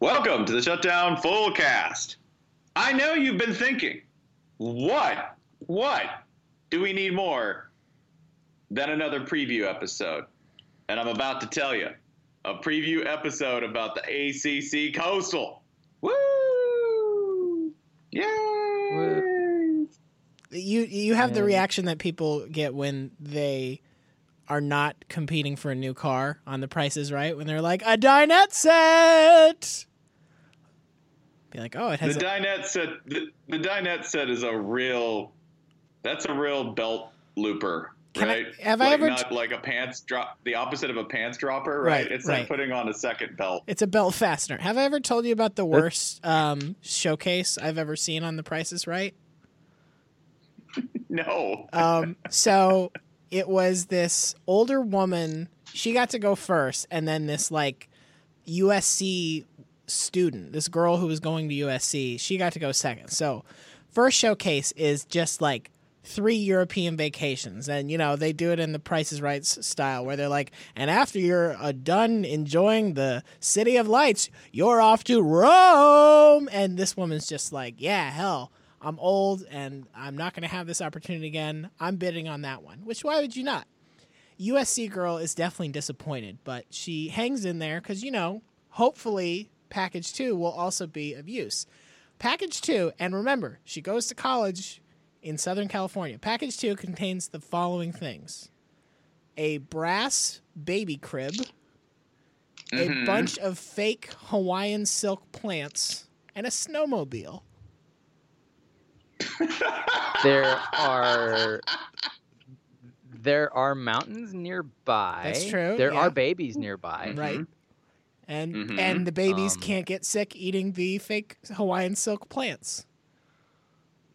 Welcome to the Shutdown Fullcast. I know you've been thinking, what, what do we need more than another preview episode? And I'm about to tell you a preview episode about the ACC Coastal. Woo! Yay! You you have the reaction that people get when they are not competing for a new car on the Price is Right when they're like a dinette set. Be like, oh, it The has. a, dinette set, the, the dinette set is a real, that's a real belt looper, Can I- right? have I like ever not like a pants drop, the opposite of a pants dropper, right? Right, it's right. like putting on a second belt. it's a belt fastener. Have I ever told you about the worst um, showcase I've ever seen on the Price is Right? No. Um, so it was this older woman. She got to go first, and then this like USC student, this girl who was going to USC, she got to go second. So first showcase is just like three European vacations, and you know they do it in the Price is Right style, where they're like, and after you're uh, done enjoying the City of Lights, you're off to Rome, and this woman's just like, yeah, hell. I'm old and I'm not going to have this opportunity again. I'm bidding on that one. Which why would you not? USC girl is definitely disappointed, but she hangs in there because you know, hopefully, package two will also be of use. Package two, and remember, she goes to college in Southern California. Package two contains the following things: a brass baby crib, a Mhm. bunch of fake Hawaiian silk plants, and a snowmobile. there are there are mountains nearby. That's true, There yeah. are babies nearby. right? And Mhm. and the babies Um, can't get sick eating the fake Hawaiian silk plants.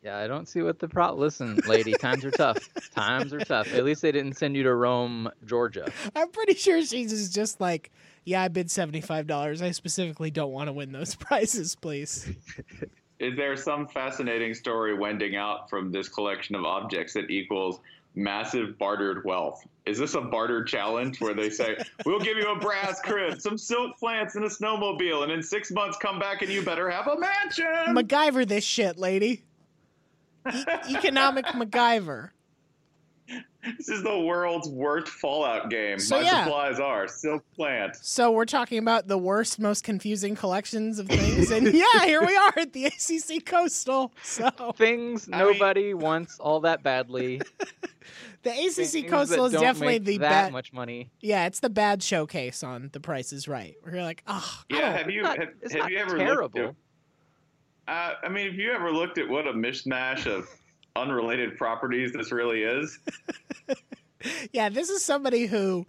Yeah, I don't see what the pro. Listen, lady, times are tough. Times are tough. At least they didn't send you to Rome, Georgia. I'm pretty sure she's just like, yeah, I bid seventy five dollars. I specifically don't want to win those prizes, please. Is there some fascinating story wending out from this collection of objects that equals massive bartered wealth? Is this a barter challenge where they say, we'll give you a brass crib, some silk plants, and a snowmobile, and in six months come back and you better have a mansion? MacGyver this shit, lady. E- economic MacGyver. This is the world's worst Fallout game. So, My yeah. supplies are silk plant. So we're talking about the worst, most confusing collections of things, and yeah, here we are at the ACC Coastal. So Things I mean- nobody wants all that badly. the ACC Things Coastal that is don't definitely make the that bad. much money. Yeah, it's the bad showcase on The Price is Right. Where you're like, oh, Yeah, have you Not- have, it's have not you ever terrible. looked at, uh, I mean, have you ever looked at what a mishmash of unrelated properties this really is? yeah, this is somebody who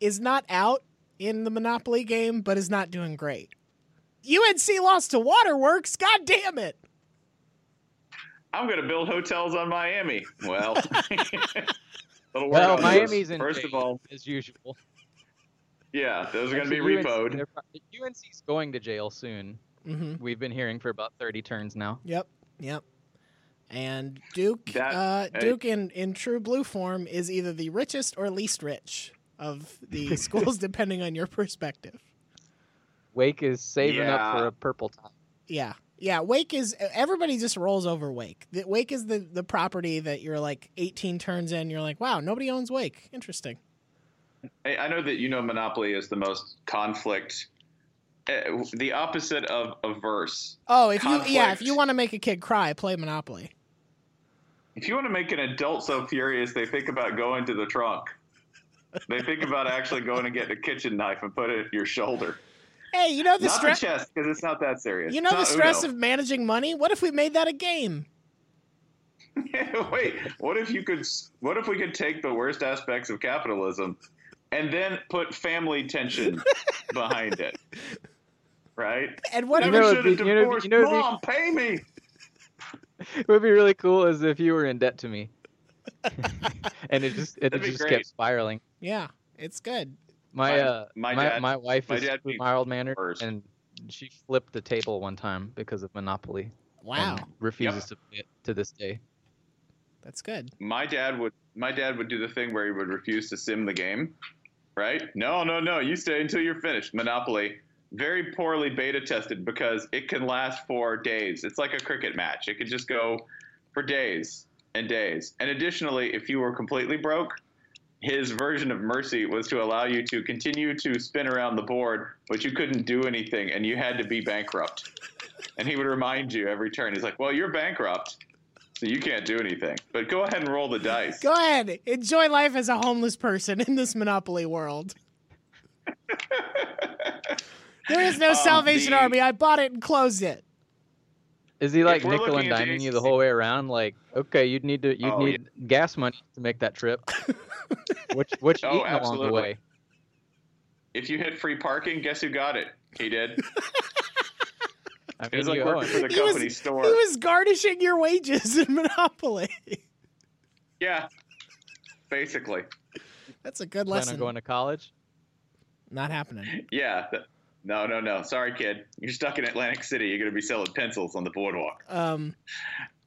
is not out in the Monopoly game, but is not doing great. UNC lost to Waterworks. God damn it! I'm going to build hotels on Miami. Well, Well, on this. Miami's in First of all, as usual. yeah, those are going to be UNC repoed. UNC's going to jail soon. hmm We've been hearing for about 30 turns now. Yep, yep. And Duke, That- uh, hey. Duke in in true blue form is either the richest or least rich of the schools, depending on your perspective. Wake is saving up for a purple top. Yeah. Yeah, Wake is everybody just rolls over Wake. The, Wake is the the property that you're like 18 turns in, you're like, "Wow, nobody owns Wake." Interesting. I I know that you know Monopoly is the most conflict, uh, the opposite of averse. Oh, if you yeah, if you want to make a kid cry, play Monopoly. If you want to make an adult so furious they think about going to the trunk, they think about actually going and getting a kitchen knife and put it at your shoulder. Hey, you know the stress because it's not that serious. You know the stress Uno. of managing money? What if we made that a game? Wait, what if you could? What if we could take the worst aspects of capitalism, and then put family tension behind it? Right? And what You know, should have be- you know, divorced you know, mom. Pay me. It would be really cool as if you were in debt to me. and it just it That'd just great. kept spiraling. Yeah, it's good. My My- uh my my, dad- my wife my is dad beat mild mannered and she flipped the table one time because of Monopoly. Wow, and refuses to pay it to this day. that's good. My dad would. My dad would do the thing where he would refuse to sim the game. Right? No, no, no. You stay until you're finished. Monopoly. Very poorly beta tested because it can last for days. It's like a cricket match. It could just go for days and days. And additionally, if you were completely broke, his version of mercy was to allow you to continue to spin around the board, but you couldn't do anything and you had to be bankrupt. And he would remind you every turn. He's like, "Well, you're bankrupt." So you can't do anything. But go ahead and roll the dice. Go ahead. Enjoy life as a homeless person in this Monopoly world. there is no Um, Salvation the- Army. I bought it and closed it. Is he like nickel and looking diming you the whole way around? Like, okay, you'd need to you'd Oh, yeah. need gas money to make that trip. which which Oh, eating along the way? If you hit free parking, guess who got it? He did. I It was like you working for the He was- company store. He was garnishing your wages in Monopoly. yeah, basically. That's a good Plan on lesson. going to college. Not happening. Yeah. No, no, no. Sorry, kid. You're stuck in Atlantic City. You're going to be selling pencils on the boardwalk. Um,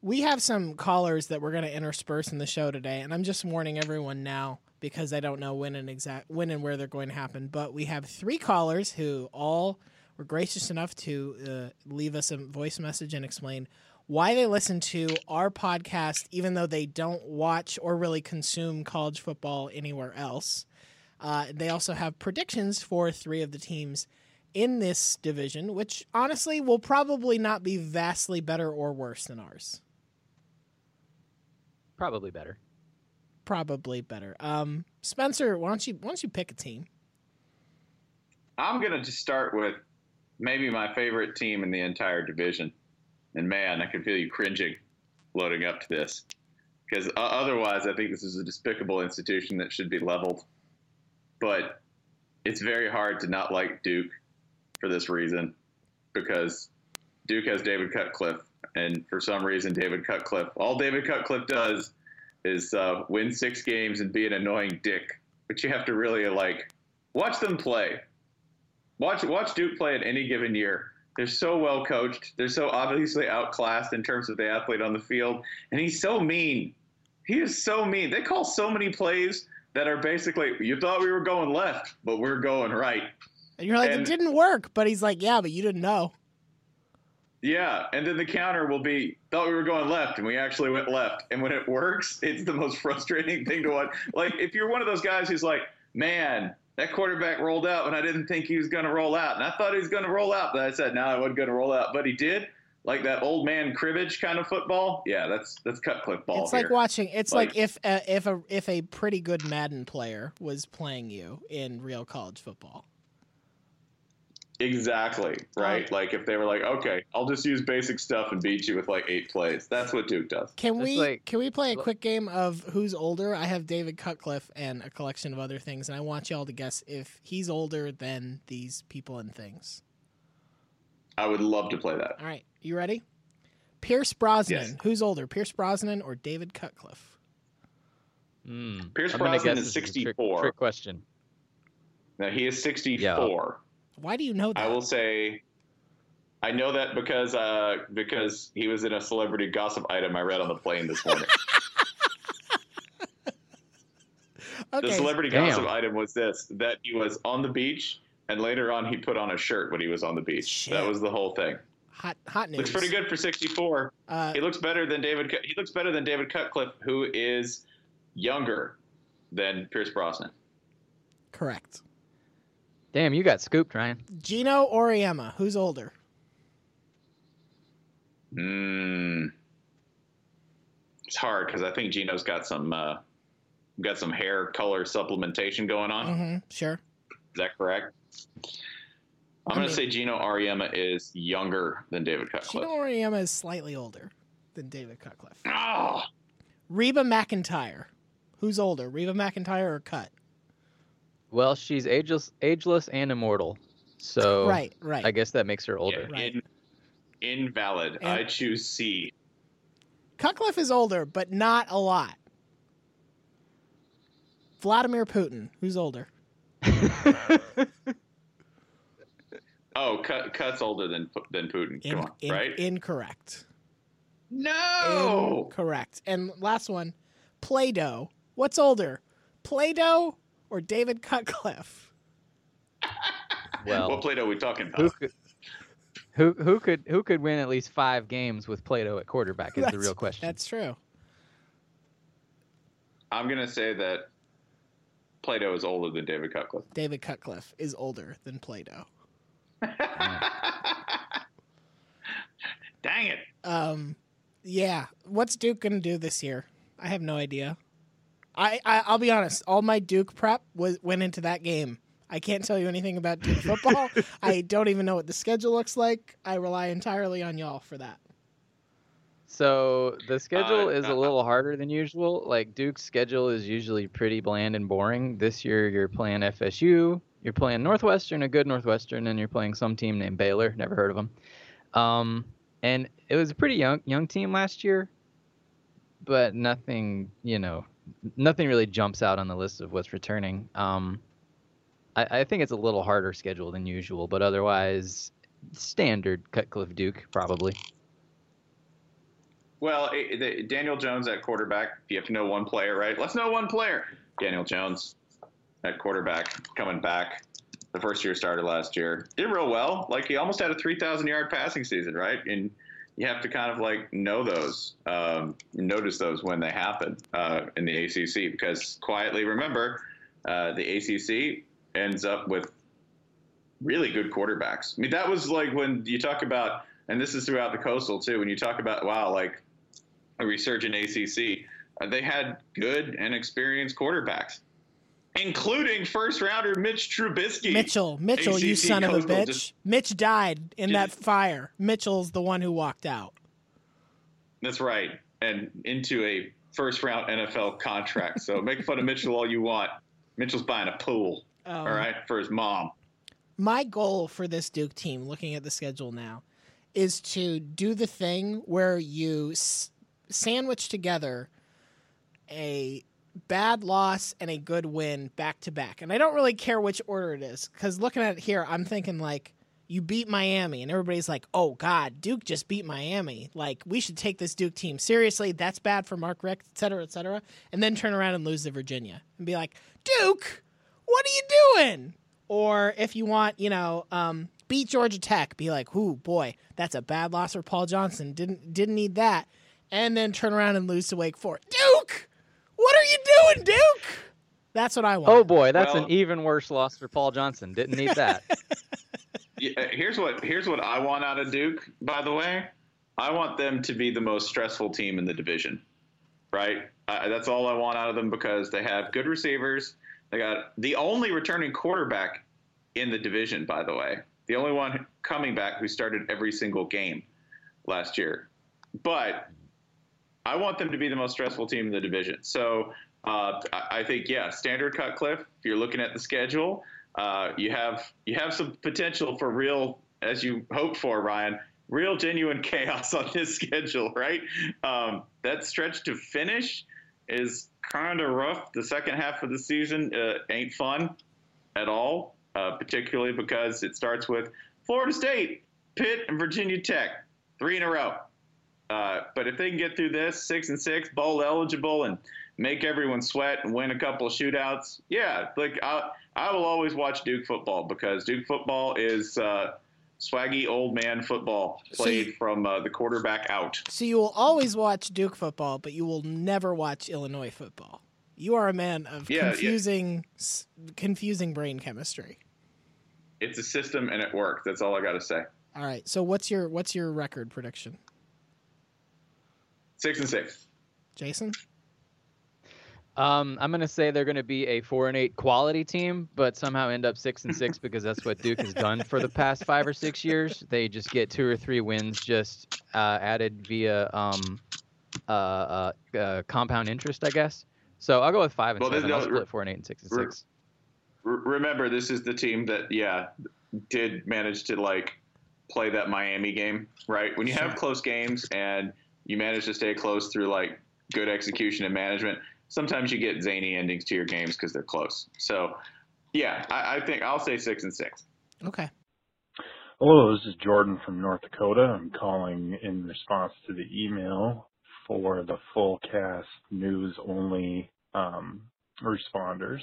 we have some callers that we're going to intersperse in the show today, and I'm just warning everyone now because I don't know when and exact when and where they're going to happen. But we have three callers who all were gracious enough to uh, leave us a voice message and explain why they listen to our podcast, even though they don't watch or really consume college football anywhere else. Uh, they also have predictions for three of the teams in this division, which honestly will probably not be vastly better or worse than ours. Probably better. Probably better. Um, Spencer, why don't you why don't you pick a team? I'm going to just start with maybe my favorite team in the entire division. And man, I can feel you cringing loading up to this. Because uh, otherwise, I think this is a despicable institution that should be leveled. But it's very hard to not like Duke for this reason. Because Duke has David Cutcliffe. And for some reason, David Cutcliffe, all David Cutcliffe does is uh, win six games and be an annoying dick. But you have to really like watch them play. Watch watch Duke play at any given year. They're so well coached. They're so obviously outclassed in terms of the athlete on the field, and he's so mean. He is so mean. They call so many plays that are basically you thought we were going left, but we're going right. And you're like, And- it didn't work, but he's like, yeah, but you didn't know. Yeah, and then the counter will be thought we were going left, and we actually went left. And when it works, it's the most frustrating thing to watch. Like if you're one of those guys who's like, man, that quarterback rolled out, and I didn't think he was going to roll out, and I thought he was going to roll out, but I said no, I wasn't going to roll out, but he did. Like that old man cribbage kind of football. Yeah, that's that's Cutcliffe ball. it's like watching. It's like, Like- if a, if a if a pretty good Madden player was playing you in real college football. Exactly right. Oh. Like if they were like, okay, I'll just use basic stuff and beat you with like eight plays. That's what Duke does. Can It's we like- can we play a quick game of who's older? I have David Cutcliffe and a collection of other things, and I want y'all to guess if he's older than these people and things. I would love to play that. All right, you ready? Pierce Brosnan. Yes. Who's older, Pierce Brosnan or David Cutcliffe? Mm. Pierce I'm Brosnan guess is this a trick- 64. Trick question. Now he is 64. Why do you know that? I will say, I know that because uh, because he was in a celebrity gossip item I read on the plane this morning. okay. The celebrity Damn. gossip item was this: that he was on the beach, and later on he put on a shirt when he was on the beach. Shit. That was the whole thing. hot hot news. Looks pretty good for 64. Uh, He looks better than David. He looks better than David Cutcliffe, who is younger than Pierce Brosnan. correct. Damn, you got scooped, Ryan. Gino Auriemma? Who's older? Mm. It's hard because I think Gino's got some uh, got some hair color supplementation going on. Mm-hmm. Sure. Is that correct? I'm I going to say Gino Auriemma is younger than David Cutcliffe. Gino Auriemma is slightly older than David Cutcliffe. Oh, Reba McEntire. Who's older, Reba McEntire or Cut? Well, she's ageless, ageless and immortal. So right, right. I guess that makes her older. yeah, Right. in, invalid. And- I choose C. Cutcliffe is older, but not a lot. Vladimir Putin. Who's older? Oh, Cut, Cut's older than than Putin. Come on, in- right? Incorrect. no. Correct. And last one, Play-Doh. What's older, Play-Doh or David Cutcliffe? Well, what Plato are we talking who about? could who who could who could win at least five games with Plato at quarterback is the real question. That's true. I'm gonna say that Plato is older than David Cutcliffe. David Cutcliffe is older than Plato. Dang it! Um, yeah. What's Duke gonna do this year? I have no idea. I, I I'll be honest. All my Duke prep was went into that game. I can't tell you anything about Duke football. I don't even know what the schedule looks like. I rely entirely on y'all for that. So the schedule Uh, is a uh, little harder than usual. Like Duke's schedule is usually pretty bland and boring. This year you're playing FSU, you're playing Northwestern, a good Northwestern, and you're playing some team named Baylor. Never heard of them. Um, and it was a pretty young young team last year, but nothing, you know, nothing really jumps out on the list of what's returning. Um, I, I think it's a little harder schedule than usual, but otherwise standard Cutcliffe Duke probably. Well, eh, the, Daniel Jones at quarterback. You have to know one player, right? Let's know one player. Daniel Jones at quarterback, coming back. The first year starter last year did real well. Like he almost had a 3,000 yard passing season, right? And you have to kind of like know those, um, notice those when they happen uh, in the ACC because quietly remember, uh, the ACC ends up with really good quarterbacks. I mean, that was like when you talk about, and this is throughout the coastal too, when you talk about, wow, like a resurgent ACC, uh, they had good and experienced quarterbacks, including first rounder Mitch Trubisky. Mitchell, Mitchell, you ACC son of a bitch. just- Mitch died in that Just- fire. Mitchell's the one who walked out. That's right. And into a first round NFL contract. So make fun of Mitchell all you want. Mitchell's buying a pool, Um, all right, for his mom. my goal for this Duke team, looking at the schedule now, is to do the thing where you s- sandwich together a bad loss and a good win back to back. And I don't really care which order it is because looking at it here, I'm thinking like you beat Miami, and everybody's like, "Oh God, Duke just beat Miami. Like we should take this Duke team seriously. That's bad for Mark Richt, et cetera, et cetera." And then turn around and lose to Virginia and be like, "Duke, what are you doing?" Or if you want, you know, um, beat Georgia Tech, be like, "Ooh, boy, that's a bad loss for Paul Johnson. Didn't didn't need that." And then turn around and lose to Wake Forest. Duke, what are you doing, Duke? That's what I want. Oh boy, that's Well- an even worse loss for Paul Johnson. Didn't need that. Yeah, here's what here's what I want out of Duke. By the way, I want them to be the most stressful team in the division. Right, uh, that's all I want out of them because they have good receivers. They got the only returning quarterback in the division. By the way, the only one coming back who started every single game last year. But I want them to be the most stressful team in the division. So uh, I think yeah, standard Cutcliffe. If you're looking at the schedule, uh, you have you have some potential for real, as you hope for, Ryan. Real genuine chaos on this schedule, right? Um, that stretch to finish is kind of rough. The second half of the season uh, ain't fun at all, uh, particularly because it starts with Florida State, Pitt, and Virginia Tech, three in a row. Uh, but if they can get through this six and six, bowl eligible, and make everyone sweat and win a couple of shootouts, yeah, like I, I will always watch Duke football because Duke football is uh, swaggy old man football So played you- from uh, the quarterback out. So you will always watch Duke football, but you will never watch Illinois football. You are a man of Yeah, yeah. confusing, s confusing brain chemistry. It's a system and it works. That's all I got to say. All right. So what's your what's your record prediction, Six and six. Jason? Um, I'm gonna say they're gonna be a four and eight quality team, but somehow end up six and six because that's what Duke has done for the past five or six years. They just get two or three wins just uh, added via um, uh, uh, uh, compound interest, I guess. So I'll go with five and Well, this- seven. I'll split four and eight and six and re- six. Remember, this is the team that, yeah, did manage to like play that Miami game, right? When you have close games and you manage to stay close through like good execution and management, sometimes you get zany endings to your games because they're close. So, yeah, I, I think I'll say six and six. Okay. Hello, this is Jordan from North Dakota. I'm calling in response to the email for the full cast news only um, responders.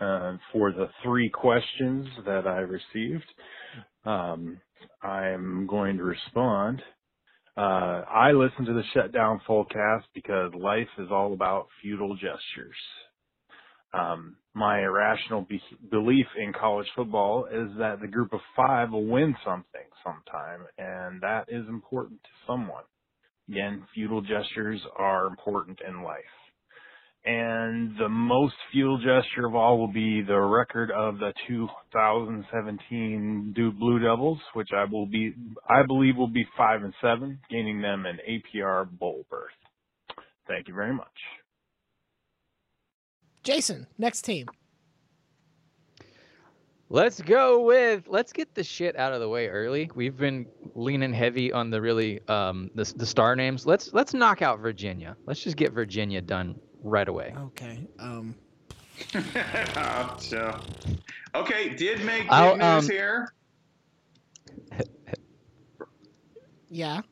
uh, for the three questions that I received. Um, I'm going to respond. Uh, I listen to the Shutdown Fullcast because life is all about futile gestures. Um, my irrational be- belief in college football is that the group of five will win something sometime, and that is important to someone. Again, futile gestures are important in life. And the most futile gesture of all will be the record of the 2017 Duke Blue Devils, which I will be, I believe will be five and seven, gaining them an APR bowl berth. Thank you very much. Jason, next team. Let's go with let's get the shit out of the way early. We've been leaning heavy on the really um the the star names. Let's let's knock out Virginia. Let's just get Virginia done right away. Okay. Um. so, okay, did make big I'll, news um, here. Yeah.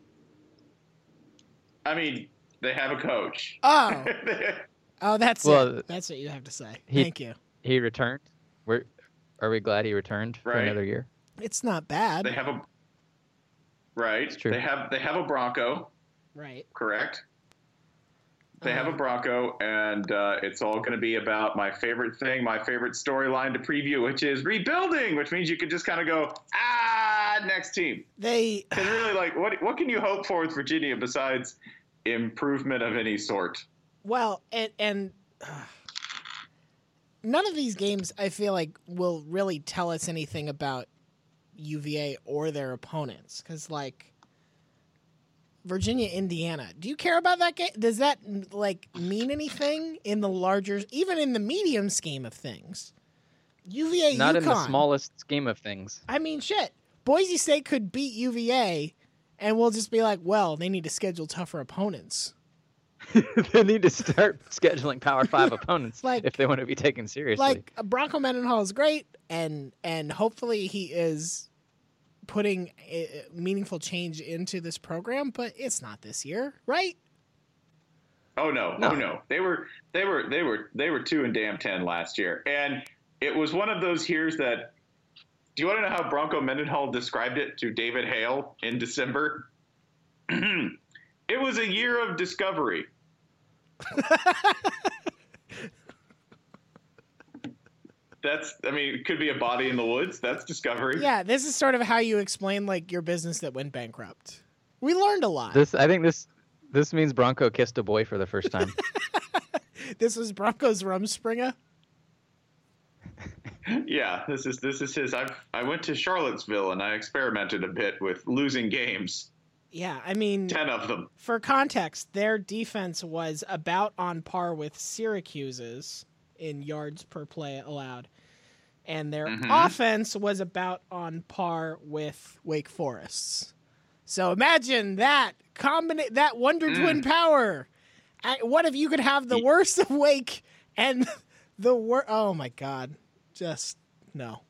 I mean, they have a coach. Oh. Oh, that's Well, it. That's what you have to say. he- Thank you. He returned. We're are we glad he returned for another year? It's not bad. they have a right. It's true. They have they have a Bronco, right. correct? They have a Um, Bronco, and uh, it's all going to be about my favorite thing, my favorite storyline to preview, which is rebuilding, which means you can just kind of go, ah, next team. They. And really, like, what what can you hope for with Virginia besides improvement of any sort? Well, and and uh, none of these games I feel like will really tell us anything about UVA or their opponents because like Virginia, Indiana. Do you care about that game? Does that like mean anything in the larger, even in the medium scheme of things? UVA, Not in the smallest scheme of things. I mean, shit. Boise State could beat UVA, and we'll just be like, well, they need to schedule tougher opponents. they need to start scheduling Power Five opponents Like- if they want to be taken seriously. like Bronco Mendenhall is great, and and hopefully he is putting meaningful change into this program, but it's not this year, right? Oh no, No. oh no. They were they were they were they were two and damn ten last year. And it was one of those years that do you want to know how Bronco Mendenhall described it to David Hale in December? it was a year of discovery. That's I mean, it could be a body in the woods. That's discovery. Yeah, this is sort of how you explain like your business that went bankrupt. We learned a lot. This, this, I think this this means Bronco kissed a boy for the first time. This was Bronco's Rumspringa. Yeah, this is this is his. I I went to Charlottesville and I experimented a bit with losing games, Yeah, I mean, ten of them. for context, their defense was about on par with Syracuse's in yards per play allowed. And their Mhm. offense was about on par with Wake Forest's. So imagine that combina- that Wonder Mm. Twin power. I- What if you could have the worst of Wake and the wor Oh my god. Just no.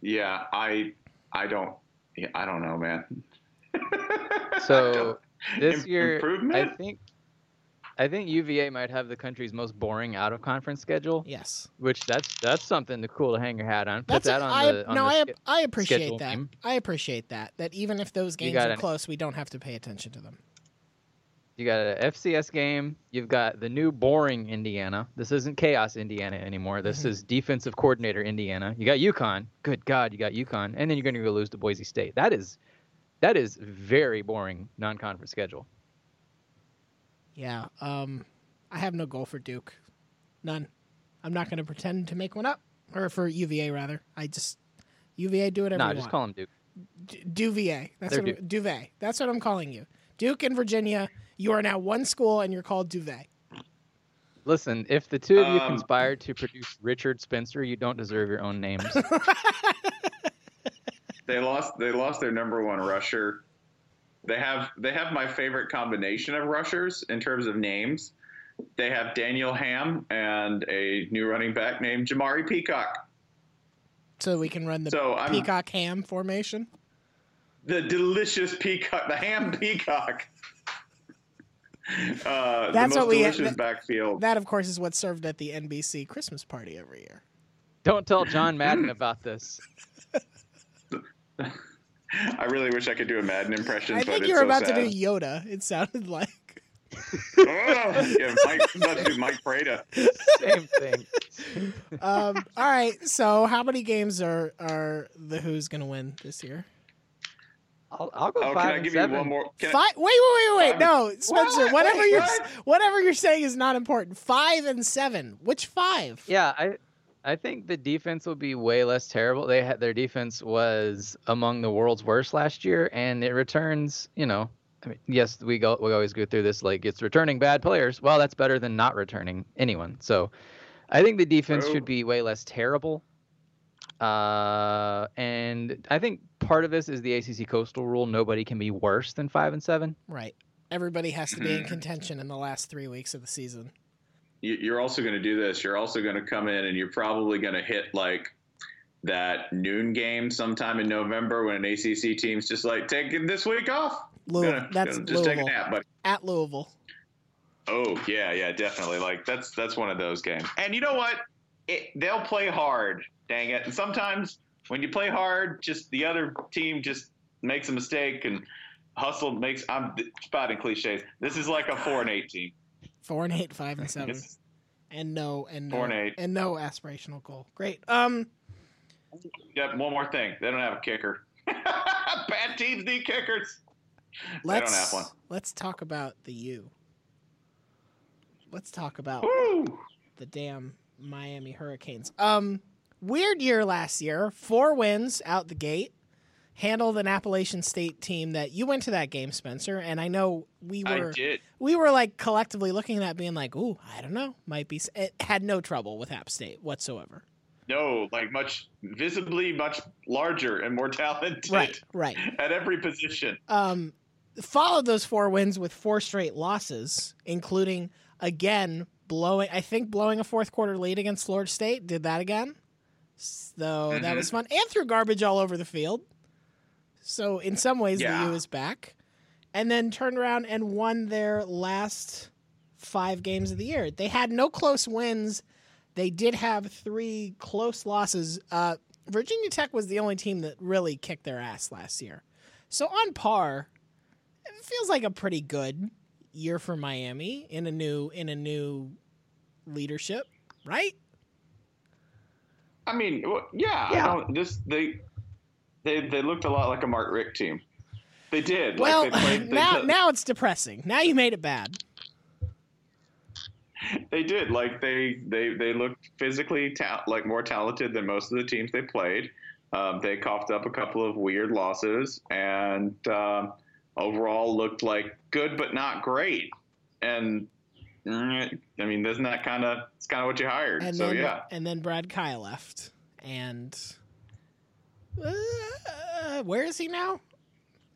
Yeah, I I don't yeah, I don't know, man. So this Im- year, I think I think UVA might have the country's most boring out of conference schedule, Yes. which that's that's something to cool to hang your hat on. Put That's that a- on I, the on no, the I, sch- I appreciate that. game. I appreciate that. That even if those games are an- close, we don't have to pay attention to them. You got a FCS game. You've got the new boring Indiana. This isn't chaos Indiana anymore. This Mhm. is defensive coordinator Indiana. You got UConn. Good God, you got UConn, and then you're going to go lose to Boise State. That is, that is very boring non-conference schedule. Yeah. Um, I have no goal for Duke. None. I'm not going to pretend to make one up, or for UVA rather. I just UVA do whatever Nah, just want. call him Duke. D- Duvier. That's They're what Duvet. That's what I'm calling you. Duke and Virginia. You are now one school, and you're called Duvet. Listen, if the two of you Um, conspired to produce Richard Spencer, you don't deserve your own names. They lost they lost their number one rusher. They have they have my favorite combination of rushers in terms of names. They have Daniel Hamm and a new running back named Jamari Peacock. So we can run the So I'm peacock ham formation. the delicious peacock, the ham peacock. Uh, That's the what we- delicious that- backfield. That, of course, is what's served at the NBC Christmas party every year. Don't tell John Madden about this. I really wish I could do a Madden impression, I but think it's you were so about sad. to do Yoda. It sounded like. oh, yeah, Mike, I'm about to do Mike Prada. Same thing. Um, all right. So, how many games are are the Who's going to win this year? I'll, I'll go Oh, five can I and give seven. you one more? Can I- Five. Wait, wait, wait, wait. Five- No, Spencer. What? Whatever Wait, you're what? whatever you're saying is not important. Five and seven. Which five? Yeah, I I think the defense will be way less terrible. They had their defense was among the world's worst last year, and it returns. You know, I mean, yes, we go we always go through this like it's returning bad players. Well, that's better than not returning anyone. So, I think the defense True. should be way less terrible. Uh, and I think part of this is the ACC Coastal Rule. Nobody can be worse than five and seven. Right. Everybody has to be in Mhm. contention in the last three weeks of the season. You- you're also going to do this. You're also going to come in and you're probably going to hit like that noon game sometime in November when an ACC team's just like taking this week off. Louis, Gonna- that's gonna just take a Louisville. nap. But At Louisville. oh yeah, yeah, definitely. Like that's that's one of those games. And you know what? It, they'll play hard. Dang it! And sometimes when you play hard, just the other team just makes a mistake and hustle makes. I'm spotting cliches. This is like a four and eight team. Four and eight, five and seven. It's- And no and no Four and eight. and no aspirational goal. Great. Um Yep. One more thing. They don't have a kicker. Bad teams need kickers. let's have one. let's talk about the U. Let's talk about Woo! the damn Miami Hurricanes. Um, weird year last year. Four wins out the gate. Handled an Appalachian State team that you went to that game, Spencer, and I know we were we were like collectively looking at that, being like, "Ooh, I don't know, might be." It had no trouble with App State whatsoever. No, like much visibly much larger and more talented Right, right. at every position. Um, followed those four wins with four straight losses, including again blowing. I think blowing a fourth quarter lead against Florida State. Did that again. So that Mhm. was fun, and threw garbage all over the field. So in some ways, Yeah. the U is back, and then turned around and won their last five games of the year. They had no close wins. They did have three close losses. Uh, Virginia Tech was the only team that really kicked their ass last year. So on par, it feels like a pretty good year for Miami in a new in a new leadership, right? I mean, yeah. Yeah. I don't, this they they they looked a lot like a Mark Richt team. They did. well, like they played, they, now now it's depressing. Now you made it bad. they did. Like they they they looked physically ta- like more talented than most of the teams they played. Um, they coughed up a couple of weird losses and um, overall looked like good but not great. And mm, I mean, isn't that kind of it's kind of what you hired? And so then yeah. and then Brad Kaaya left, and uh, where is he now?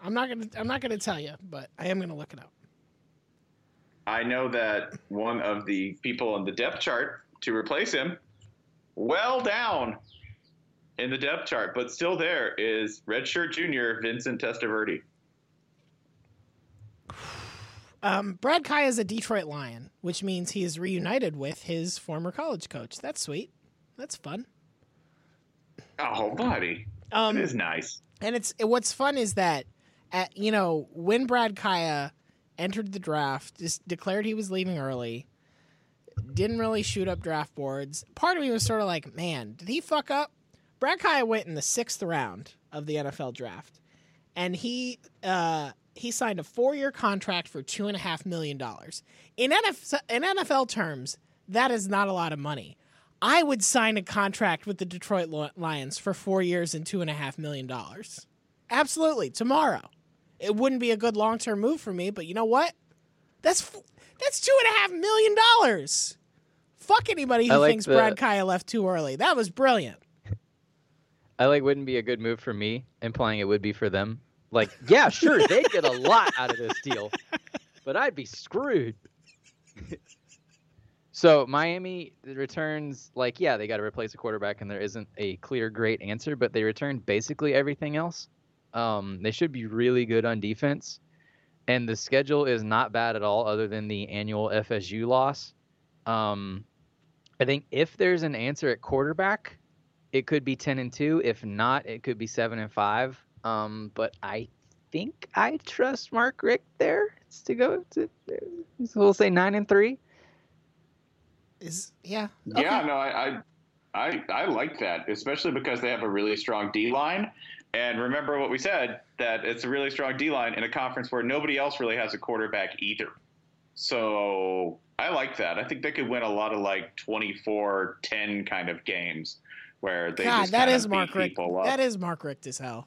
I'm not gonna I'm not gonna tell you, but I am gonna look it up. I know that one of the people on the depth chart to replace him, well down in the depth chart, but still there, is redshirt junior Vincent Testaverde. Um, Brad Kaaya is a Detroit Lion, which means he is reunited with his former college coach. That's sweet. That's fun. Oh, buddy, Um, that is nice. and it's what's fun is that, at, you know, when Brad Kaaya entered the draft, just declared he was leaving early, didn't really shoot up draft boards. Part of me was sort of like, man, did he fuck up? Brad Kaaya went in the sixth round of the NFL draft, and he uh, he signed a four year contract for two and a half million dollars. In NFL, in NFL terms, that is not a lot of money. I would sign a contract with the Detroit Lions for four years and two and a half million dollars. Absolutely, tomorrow. It wouldn't be a good long term move for me, but you know what? That's that's two and a half million dollars. Fuck anybody who like thinks the- Brad Kaaya left too early. That was brilliant. I like wouldn't be a good move for me, implying it would be for them. Like, yeah, sure, they'd get a lot out of this deal, but I'd be screwed. so Miami returns like, yeah, they got to replace a quarterback, and there isn't a clear great answer, but they return basically everything else. Um, they should be really good on defense, and the schedule is not bad at all, other than the annual FSU loss. Um, I think if there's an answer at quarterback, it could be ten and two. If not, it could be seven and five. Um, but I think I trust Mark Richt there to go to. We'll say nine and three. Is yeah. Yeah, no, I, I, I, I like that, especially because they have a really strong D line. And remember what we said that it's a really strong D line in a conference where nobody else really has a quarterback either. So I like that. I think they could win a lot of like 24-10 kind of games where they God, just that is Mark Richt. people up. That is Mark Richt as hell.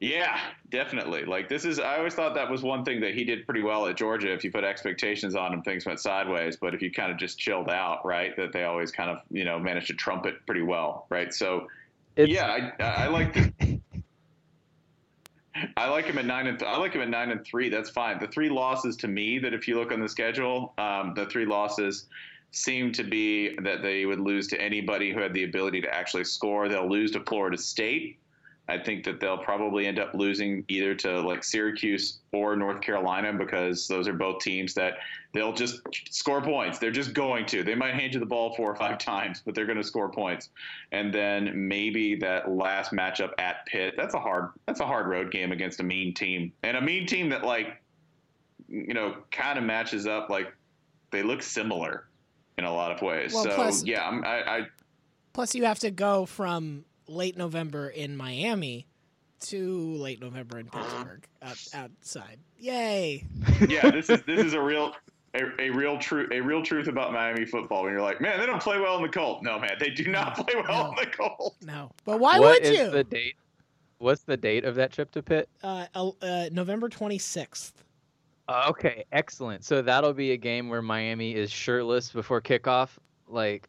Yeah, definitely. Like this is I always thought that was one thing that he did pretty well at Georgia. If you put expectations on him, things went sideways. But if you kind of just chilled out, right, that they always kind of, you know, managed to trump it pretty well, right? So It's, yeah, I, I like the, I like him at nine and th- I like him at nine and three. That's fine. The three losses to me that if you look on the schedule, um, the three losses seem to be that they would lose to anybody who had the ability to actually score. They'll lose to Florida State. I think that they'll probably end up losing either to like Syracuse or North Carolina because those are both teams that they'll just score points. They're just going to. They might hand you the ball four or five times, but they're going to score points. And then maybe that last matchup at Pitt. That's a hard. That's a hard road game against a mean team and a mean team that like, you know, kind of matches up. Like they look similar in a lot of ways. Well, so plus- yeah, I'm, I, I Plus, you have to go from late November in Miami to late November in Pittsburgh out, outside. Yay! yeah, this is this is a real a, a real truth a real truth about Miami football. When you're like, man, they don't play well in the cold. No, man, they do not play well No. in the cold. No, but why What would is you? the date? What's the date of that trip to Pitt? Uh, uh, uh, November twenty sixth. Uh, okay, excellent. So that'll be a game where Miami is shirtless before kickoff. Like,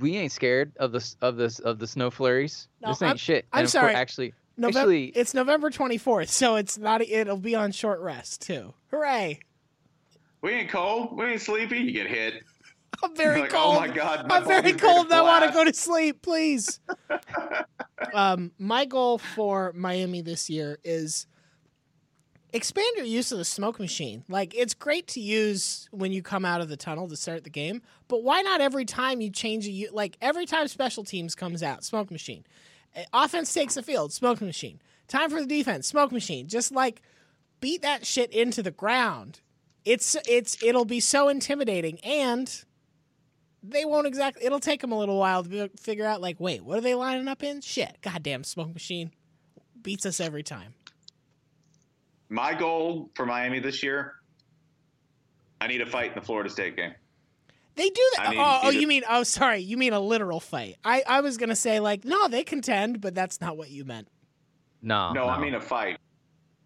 we ain't scared of the of this of the snow flurries. No, this ain't I'm- shit. I'm And of course- sorry. actually, November. Actually- it's November twenty fourth, so it's not. It'll be on short rest too. Hooray! We ain't cold. We ain't sleepy. You get hit. I'm very like, cold. Oh my god, my I'm very cold of I want to go to sleep, please. um, my goal for Miami this year is expand your use of the smoke machine. Like it's great to use when you come out of the tunnel to start the game, but why not every time you change a like every time special teams comes out, smoke machine. Uh, Offense takes the field, smoke machine. Time for the defense, smoke machine. Just like beat that shit into the ground. It's it's it'll be so intimidating and they won't exactly. It'll take them a little while to figure out. Like, wait, what are they lining up in? Shit, goddamn smoke machine beats us every time. My goal for Miami this year, I need a fight in the Florida State game. They do that. I mean, oh, oh, you mean? Oh, sorry, you mean a literal fight? I I was gonna say like, no, they contend, but that's not what you meant. no, no, I mean a fight.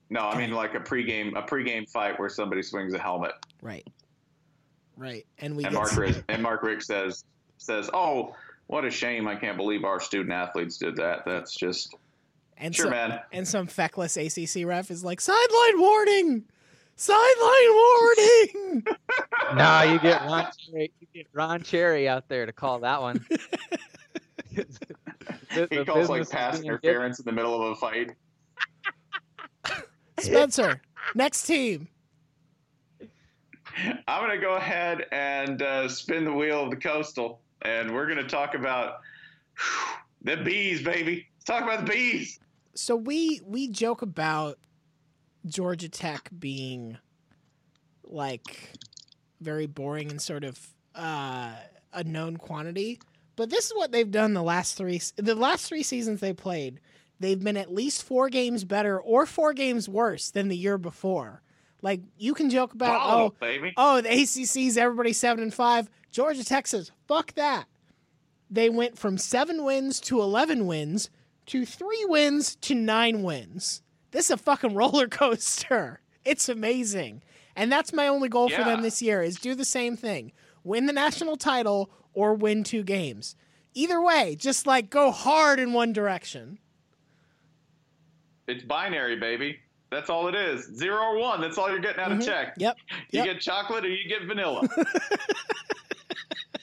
No, I mean like a pregame a pregame fight where somebody swings a helmet Right, right, and we and Mark Richt, and Mark Richt says says, "Oh, what a shame! I can't believe our student athletes did that. That's just and sure, so- man. and some feckless ACC ref is like, sideline warning, sideline warning. nah, you get Ron Cherry, you get Ron Cherry out there to call that one. The- He the calls like pass interference in the middle of a fight. Spencer, next team. I'm going to go ahead and uh, spin the wheel of the coastal, and we're going to talk about the bees, baby. Let's talk about the bees. So we we joke about Georgia Tech being like very boring and sort of uh, a known quantity, but this is what they've done the last three the last three seasons they played. They've been at least four games better or four games worse than the year before. Like you can joke about oh baby. oh, the ACC's everybody seven and five. Georgia Tech says, fuck that. They went from seven wins to 11 wins to three wins to nine wins. This is a fucking roller coaster. It's amazing. And that's my only goal for them this year is do the same thing. Win the national title or win two games. Either way, just like go hard in one direction. It's binary, baby. That's all it is. Zero or one. That's all you're getting out of Mhm. check. Yep. You Yep. get chocolate or you get vanilla.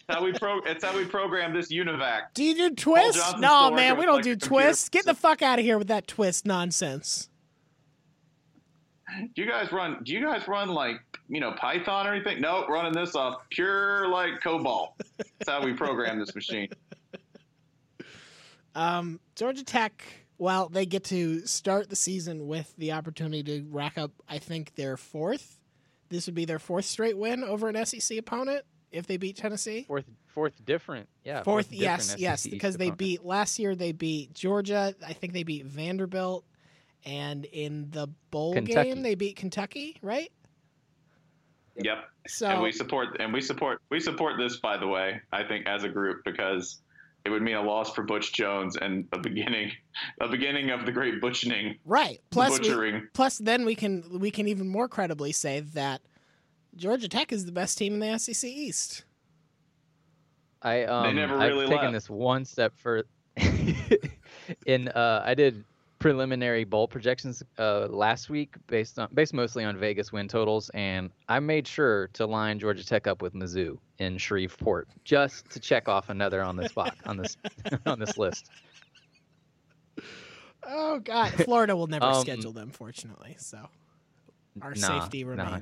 How we pro. It's how we program this UNIVAC. Do you do twist? No, man, we don't like, do a computer twist. Get the fuck out of here with that twist nonsense. Do you guys run? Do you guys run like you know Python or anything? Nope, running this off pure like COBOL. That's how we program this machine. Um, Georgia Tech. Well, they get to start the season with the opportunity to rack up. I think their fourth. This would be their fourth straight win over an SEC opponent if they beat Tennessee. Fourth, fourth different. Yeah. Fourth, different yes, SEC yes, because they beat last year. They beat Georgia. I think they beat Vanderbilt, and in the bowl Kentucky. game they beat Kentucky, right? Yep. So and we support and we support we support this by the way i think as a group because it would mean a loss for butch jones and a beginning a beginning of the great butchering right. Plus, we, butchering plus then we can we can even more credibly say that Georgia Tech is the best team in the SEC East. I um never I've really taken left. this one step further. in uh, I did preliminary bowl projections uh, last week based on based mostly on Vegas win totals, and I made sure to line Georgia Tech up with Mizzou in Shreveport just to check off another on this box on this on this list. Oh God, Florida will never Um, schedule them, fortunately. So our Nah, safety nah.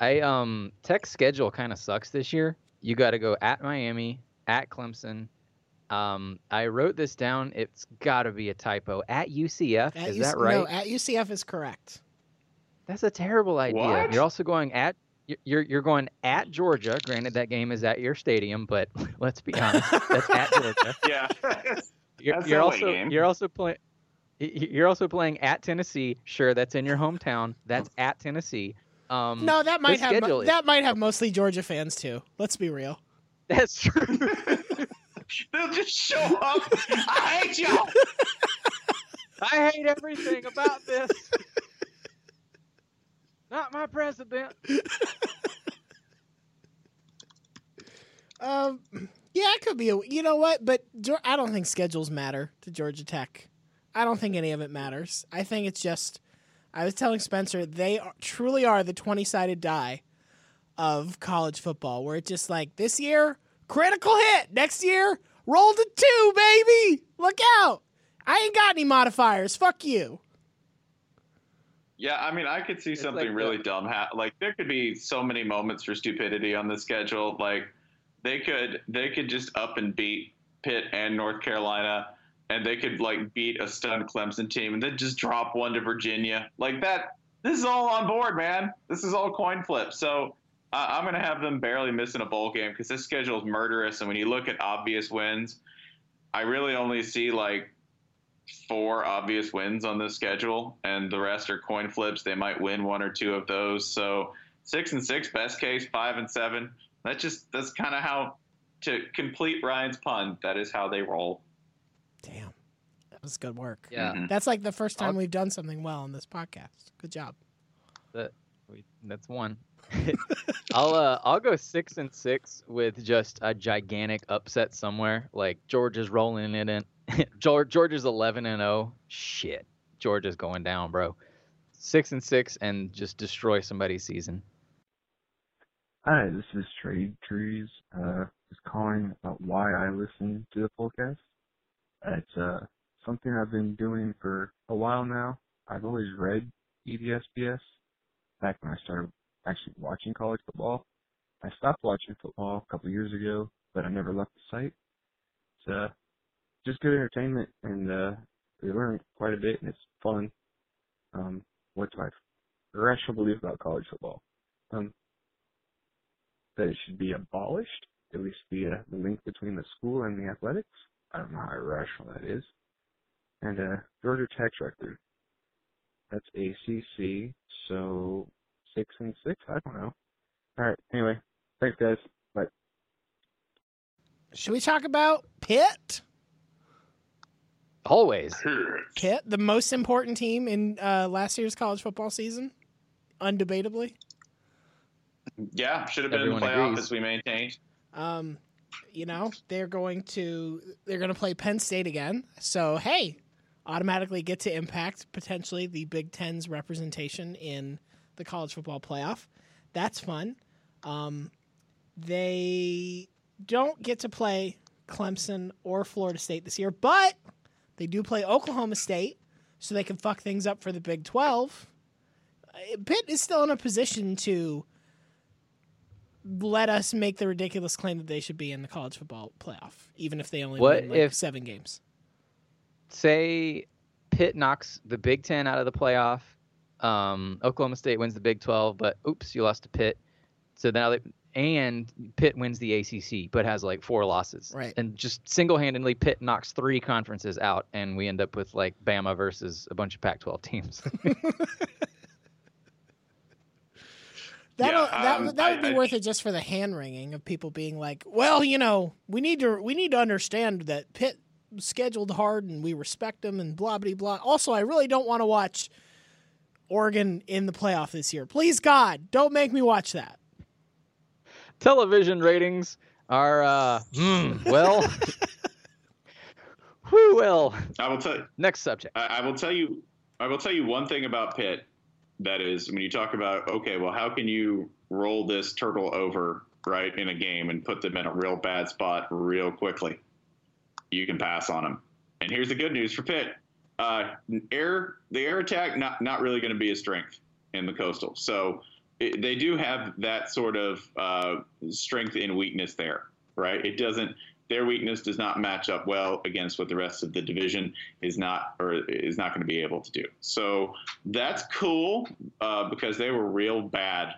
Remains. I um Tech's schedule kind of sucks this year. You got to go at Miami, at Clemson. Um, I wrote this down. It's got to be a typo. At UCF, At is UC that right? No, at UCF is correct. That's a terrible idea. What? You're also going at you're- you're you're going at Georgia. Granted, that game is at your stadium, but let's be honest, that's at Georgia. yeah You're, That's you're also game. you're also playing. You're also playing at Tennessee. Sure, that's in your hometown. That's at Tennessee. Um, No, that might have mo- is- that might have mostly Georgia fans too. Let's be real. that's true. they'll just show up i hate y'all. I hate everything about this. Not my president. Um, yeah, it could be. A, you know what? But Geor- I don't think schedules matter to Georgia Tech. I don't think any of it matters. I think it's just. I was telling Spencer they are, truly are the twenty-sided die of college football, where it's just like this year critical hit, next year roll to two, baby. Look out! I ain't got any modifiers. Fuck you. yeah i mean i could see It's something like really the- dumb ha- like there could be so many moments for stupidity on the schedule like they could they could just up and beat pitt and north carolina and they could like beat a stunned clemson team and then just drop one to virginia like that this is all on board man this is all coin flip so uh, i'm going to have them barely missing a bowl game because this schedule is murderous and when you look at obvious wins i really only see like four obvious wins on this schedule, and the rest are coin flips. They might win one or two of those. So six and six, best case, five and seven. That's just that's kind of how to complete Ryan's pun. That is how they roll. Damn, that was good work. Yeah, Mhm. That's like the first time I'll- we've done something well on this podcast. Good job. that we, that's one. I'll uh, I'll go six and six with just a gigantic upset somewhere. Like Georgia's rolling it in. George Georgia's eleven and zero. Shit, Georgia's going down, bro. Six and six and just destroy somebody's season. Hi, this is Trade Trees. Uh, just calling about why I listen to the podcast. It's uh something I've been doing for a while now. I've always read EDSBS back when I started actually watching college football. I stopped watching football a couple years ago, but I never left the site. It's uh just good entertainment, and uh we learn quite a bit, and it's fun. Um, what's my irrational belief about college football? Um, that it should be abolished, at least the, uh, the link between the school and the athletics. I don't know how irrational that is. And uh, Georgia Tech record. That's ACC, so six and six. I don't know. All right. Anyway, thanks guys. Bye. Should we talk about Pitt? Always. Pitt, the most important team in uh, last year's college football season, undebatably. Yeah, should have been in the playoff agrees. as we maintained. Um, you know, they're going to they're going to play Penn State again. So hey, automatically get to impact potentially the Big Ten's representation in the college football playoff. That's fun. Um, they don't get to play Clemson or Florida State this year, but they do play Oklahoma State, so they can fuck things up for the Big 12. Uh, Pitt is still in a position to let us make the ridiculous claim that they should be in the college football playoff, even if they only What win like if- seven games. Say Pitt knocks the Big Ten out of the playoff. Um, Oklahoma State wins the Big Twelve, but oops, you lost to Pitt. So now they and Pitt wins the ACC, but has like four losses. Right. And just single-handedly, Pitt knocks three conferences out, and we end up with like Bama versus a bunch of Pac-12 teams. That'll, Yeah, that um, would- that would be I- worth it just for the hand wringing of people being like, "Well, you know, we need to we need to understand that Pitt scheduled hard and we respect them and blah blah blah." Also, I really don't want to watch Oregon in the playoff this year. Please God, don't make me watch that. Television ratings are uh, hmm, well, whew, well. I will tell. You, Next subject. I, I will tell you. I will tell you one thing about Pitt. That is, when you talk about okay, well, how can you roll this turtle over right in a game and put them in a real bad spot real quickly? You can pass on them. And here's the good news for Pitt: uh, air the air attack not not really going to be a strength in the coastal. So it, they do have that sort of uh, strength and weakness there, right? It doesn't. Their weakness does not match up well against what the rest of the division is not or is not going to be able to do. So that's cool uh, because they were real bad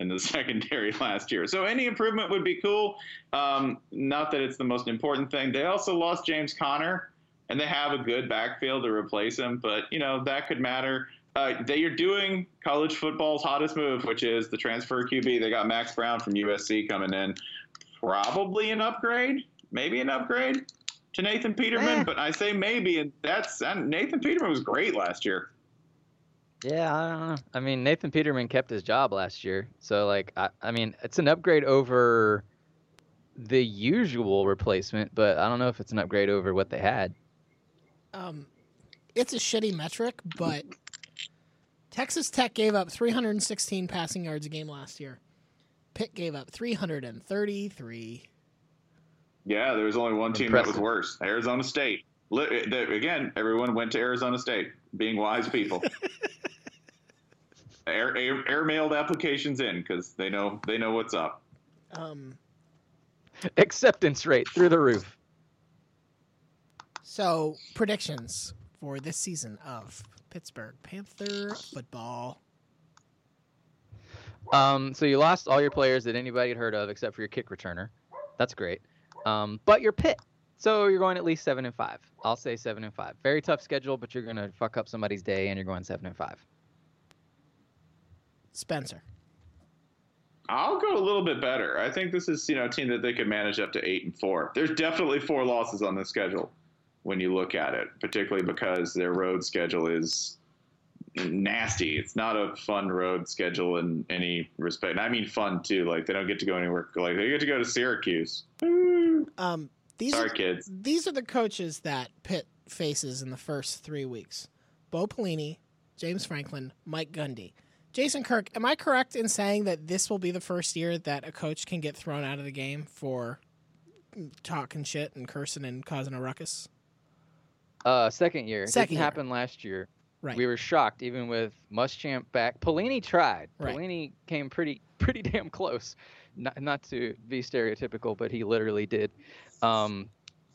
in the secondary last year. So any improvement would be cool. Um, not that it's the most important thing. They also lost James Conner, and they have a good backfield to replace him, but you know that could matter. Uh, they are doing college football's hottest move, which is the transfer QB. They got Max Browne from USC coming in, probably an upgrade, maybe an upgrade to Nathan Peterman, Eh. but I say maybe, and that's and Nathan Peterman was great last year. Yeah, I don't know. I mean, Nathan Peterman kept his job last year, so like, I, I mean, it's an upgrade over the usual replacement, but I don't know if it's an upgrade over what they had. Um, it's a shitty metric, but Texas Tech gave up 316 passing yards a game last year. Pitt gave up 333. Yeah, there was only one team that was worse. Arizona State. Again, everyone went to Arizona State, being wise people. air, air, air mailed applications in because they know they know what's up. Um, Acceptance rate through the roof. so predictions for this season of Pittsburgh Panther football. Um, so you lost all your players that anybody had heard of except for your kick returner. That's great. Um, but you're Pitt, so you're going at least seven and five. I'll say seven and five. Very tough schedule, but you're gonna fuck up somebody's day, and you're going seven and five. Spencer. I'll go a little bit better. I think this is you know a team that they could manage up to eight and four. There's definitely four losses on the schedule when you look at it, particularly because their road schedule is nasty. It's not a fun road schedule in any respect. And I mean fun too. Like they don't get to go anywhere. Like they get to go to Syracuse. Um, these Sorry, are, kids. these are the coaches that Pitt faces in the first three weeks: Bo Pelini, James Franklin, Mike Gundy. Jason Kirk, am I correct in saying that this will be the first year that a coach can get thrown out of the game for talking shit and cursing and causing a ruckus? Uh, second year. It Second didn't year. happen last year. Right. We were shocked, even with Muschamp back. Pelini tried. Right. Pelini came pretty, pretty damn close. Not, not to be stereotypical, but he literally did. Um,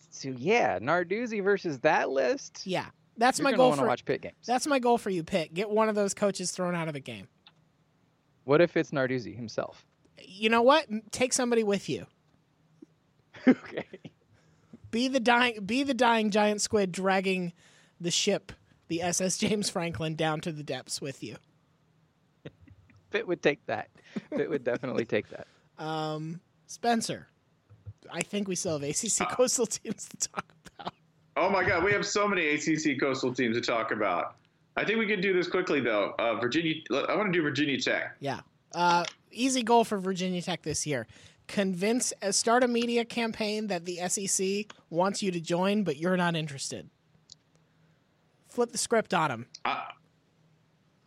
so yeah, Narduzzi versus that list. yeah, that's You're my goal want to for watch Pitt games. that's my goal for you, Pitt. Get one of those coaches thrown out of a game. What if it's Narduzzi himself? You know what? Take somebody with you. okay. Be the dying be the dying giant squid dragging the ship, the SS James Franklin, down to the depths with you. Pitt would take that. Pitt would definitely take that. Um, Spencer, I think we still have ACC coastal teams to talk about. Oh my God, we have so many ACC coastal teams to talk about. I think we could do this quickly though. Uh, Virginia, I want to do Virginia Tech. Yeah. Uh, easy goal for Virginia Tech this year. Convince, uh, start a media campaign that the SEC wants you to join, but you're not interested. Flip the script on him. I,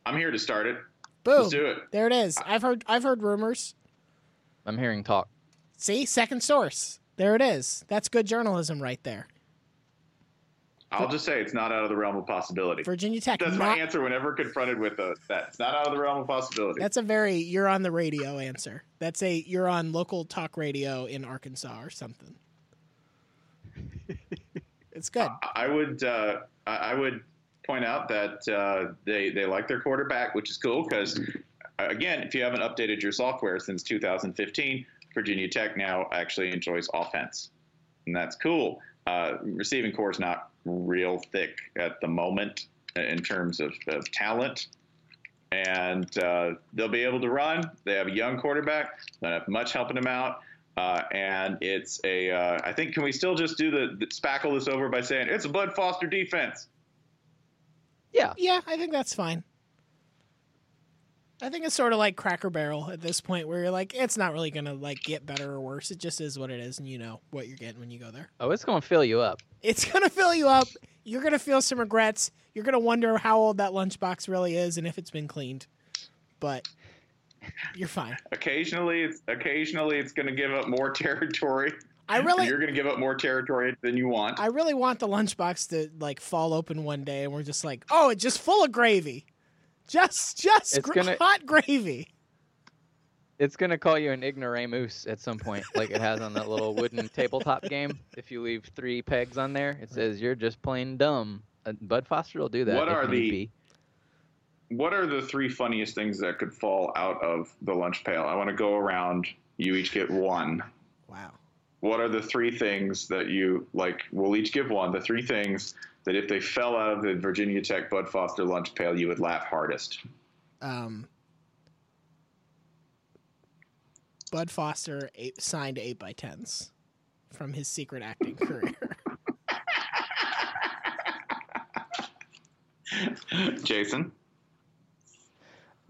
I'm here to start it. Boom. Let's do it. There it is. I've heard. I've heard rumors. I'm hearing talk. See, second source. There it is. That's good journalism right there. I'll just say it's not out of the realm of possibility. Virginia Tech. That's not, my answer whenever confronted with a, that. It's not out of the realm of possibility. That's a very you're on the radio answer. That's a you're on local talk radio in Arkansas or something. it's good. I would uh, I I would point out that uh, they they like their quarterback, which is cool because again, if you haven't updated your software since 2015, Virginia Tech now actually enjoys offense, and that's cool. Uh, receiving corps is not real thick at the moment in terms of, of talent. And uh, they'll be able to run. They have a young quarterback. Don't have much helping them out. Uh, and it's a. Uh, I think can we still just do the, the spackle this over by saying it's a Bud Foster defense? Yeah. Yeah, I think that's fine. I think it's sort of like Cracker Barrel at this point, where you're like, it's not really gonna like get better or worse. It just is what it is, and you know what you're getting when you go there. Oh, it's gonna fill you up. It's gonna fill you up. You're gonna feel some regrets. You're gonna wonder how old that lunchbox really is and if it's been cleaned. But you're fine. Occasionally, it's occasionally it's going to give up more territory. I really, You're going to give up more territory than you want. I really want the lunchbox to like fall open one day, and we're just like, oh, it's just full of gravy, just just It's gr- gonna- hot gravy. It's gonna call you an ignoramus at some point, like it has on that little wooden tabletop game. If you leave three pegs on there, it says you're just plain dumb. Uh, Bud Foster will do that. What are the- be. what are the three funniest things that could fall out of the lunch pail? I want to go around. You each get one. Wow. What are the three things that you like? We'll each give one. The three things that if they fell out of the Virginia Tech Bud Foster lunch pail, you would laugh hardest. Um, Bud Foster eight, signed eight by tens from his secret acting career. Jason.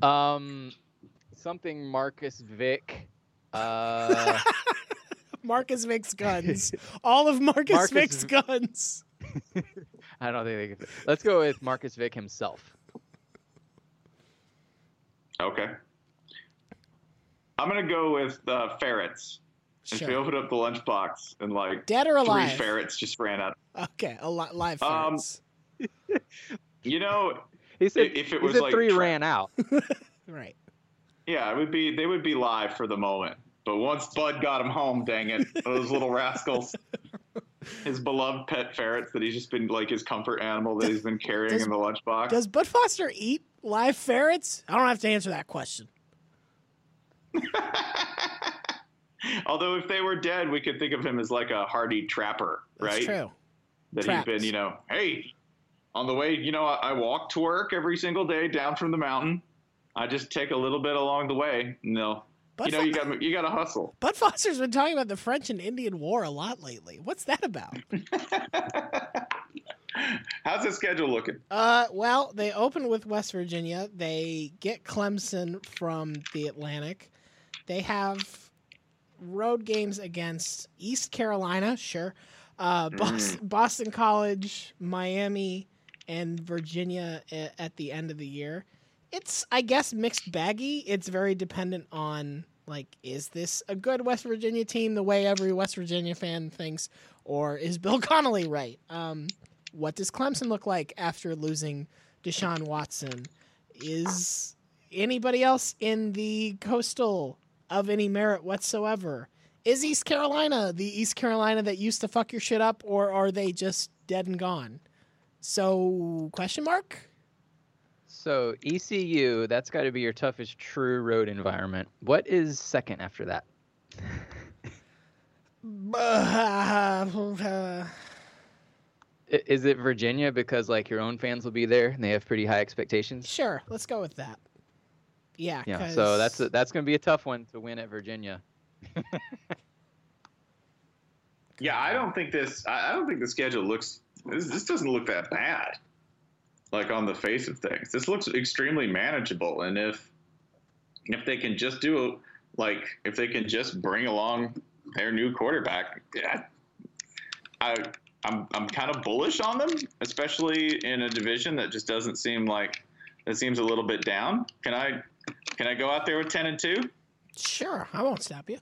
Um, something Marcus Vick. Uh, Marcus Vick's guns. All of Marcus, Marcus Vick's V- guns. I don't think they could. Let's go with Marcus Vick himself. Okay. I'm gonna go with uh, ferrets. If you Sure. open up the lunchbox and like Dead or three alive? ferrets just ran out. Okay, a li- live Um, ferrets. You know, He said If it he was said like three tra- ran out. right. yeah, it would be they would be live for the moment. But once Bud got him home, dang it, those little rascals. His beloved pet ferrets that he's just been like his comfort animal that he's been carrying Does- in the lunchbox. Does Bud Foster eat live ferrets? I don't have to answer that question. Although if they were dead, we could think of him as like a hardy trapper, That's right? true. That Traps. he's been, you know, hey, on the way, you know, I, I walk to work every single day down from the mountain. I just take a little bit along the way. No, Bud, you know, Fo- you got you got to hustle. Bud Foster's been talking about the French and Indian War a lot lately. What's that about? How's the schedule looking? Uh, well, they open with West Virginia. They get Clemson from the Atlantic. They have road games against East Carolina, sure. Uh, Boston, Boston College, Miami, and Virginia at the end of the year. It's, I guess, mixed baggy. It's very dependent on like, is this a good West Virginia team the way every West Virginia fan thinks, or is Bill Connelly right? Um, what does Clemson look like after losing Deshaun Watson? Is anybody else in the coastal of any merit whatsoever? Is East Carolina the East Carolina that used to fuck your shit up, or are they just dead and gone? So, question mark? So ECU, that's got to be your toughest true road environment. What is second after that? I- Is it Virginia because like your own fans will be there and they have pretty high expectations? sure, let's go with that. Yeah, Yeah. 'cause- So that's a, that's going to be a tough one to win at Virginia. Yeah, I don't think this. I I don't think the schedule looks. This, this doesn't look that bad. Like on the face of things, this looks extremely manageable. And if if they can just do like if they can just bring along their new quarterback, yeah, I I'm I'm kind of bullish on them, especially in a division that just doesn't seem like it seems a little bit down. Can I can I go out there with ten and two? sure, I won't stop you.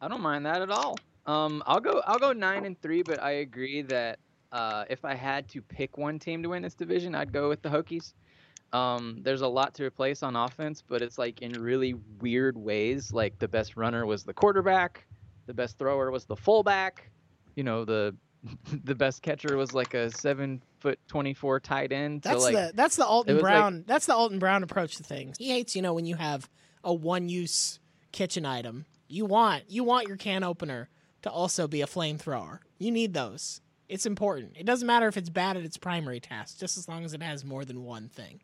I don't mind that at all. Um, I'll go. I'll go nine and three, but I agree that uh, if I had to pick one team to win this division, I'd go with the Hokies. Um, there's a lot to replace on offense, but it's like in really weird ways. Like the best runner was the quarterback, the best thrower was the fullback. You know, the the best catcher was like a seven foot twenty four tight end. That's so like, the that's the Alton was like- Brown. that's the Alton Brown approach to things. He hates, you know, when you have a one use kitchen item. You want you want your can opener to also be a flamethrower. You need those. It's important. It doesn't matter if it's bad at its primary task, just as long as it has more than one thing.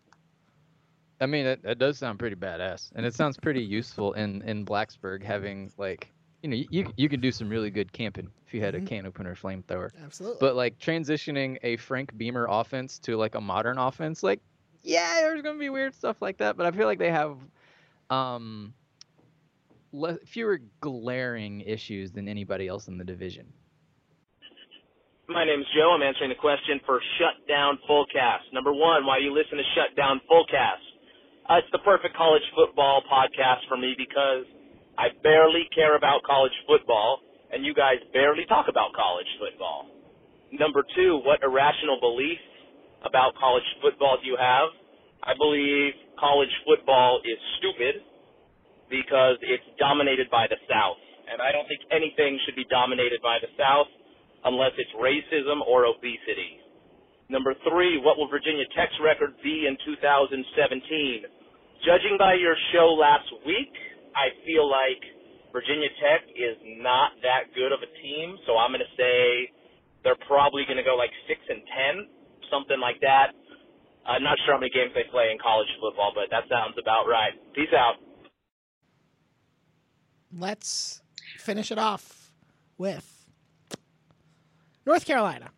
I mean, it, it does sound pretty badass, and it sounds pretty useful in in Blacksburg having like you know you you could do some really good camping if you had Mhm. a can opener flamethrower. Absolutely. But like transitioning a Frank Beamer offense to like a modern offense, like yeah, there's gonna be weird stuff like that. But I feel like they have um le- fewer glaring issues than anybody else in the division. My name's Joe. I'm answering the question for Shutdown Fullcast. Number one, why do you listen to Shutdown Fullcast? Uh, it's the perfect college football podcast for me because I barely care about college football, and you guys barely talk about college football. Number two, what irrational beliefs about college football do you have? I believe college football is stupid because it's dominated by the South. And I don't think anything should be dominated by the South unless it's racism or obesity. Number three, what will Virginia Tech's record be in 2017? Judging by your show last week, I feel like Virginia Tech is not that good of a team, so I'm going to say they're probably going to go like 6 and 10, something like that. I'm not sure how many games they play in college football, but that sounds about right. Peace out. Let's finish it off with North Carolina.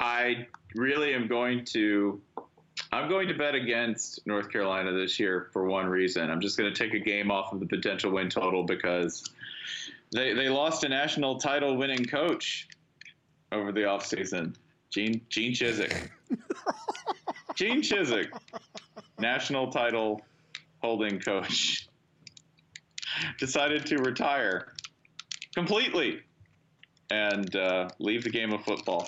I really am going to. I'm going to bet against North Carolina this year for one reason. I'm just going to take a game off of the potential win total because they they lost a national title winning coach over the offseason. Gene Gene Chizik. Gene Chizik, national title holding coach, decided to retire completely and uh, leave the game of football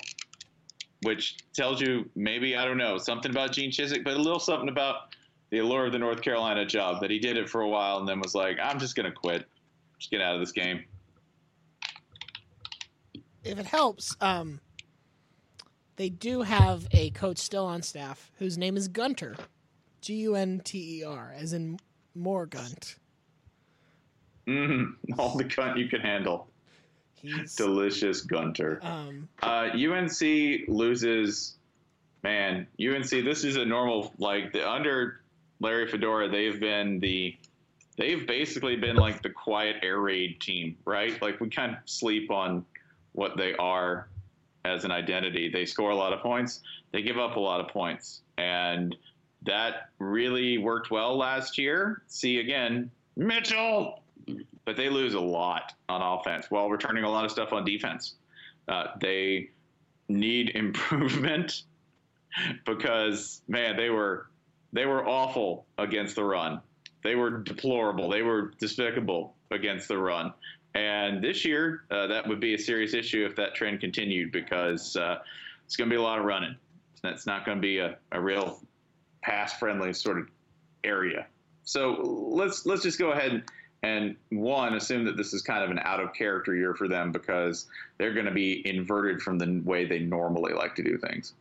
which tells you maybe I don't know something about Gene Chizik, but a little something about the allure of the North Carolina job that he did it for a while and then was like, I'm just gonna quit, just get out of this game. if it helps, um, they do have a coach still on staff whose name is Gunter, G U N T E R, as in more Gunt. Mm, all the cunt you can handle, He's delicious Gunter. um, Uh, UNC loses. Man, UNC. This is a normal like the, under Larry Fedora. They've been the. They've basically been like the quiet air raid team, right? Like we kind of sleep on what they are as an identity. They score a lot of points. They give up a lot of points, and that really worked well last year. See again, Mitchell, but they lose a lot on offense while returning a lot of stuff on defense. Uh, they need improvement because man, they were they were awful against the run. They were deplorable. They were despicable against the run. And this year, uh, that would be a serious issue if that trend continued because uh, it's going to be a lot of running. That's not going to be a, a real pass friendly sort of area. So let's let's just go ahead and one assume that this is kind of an out of character year for them because they're going to be inverted from the way they normally like to do things.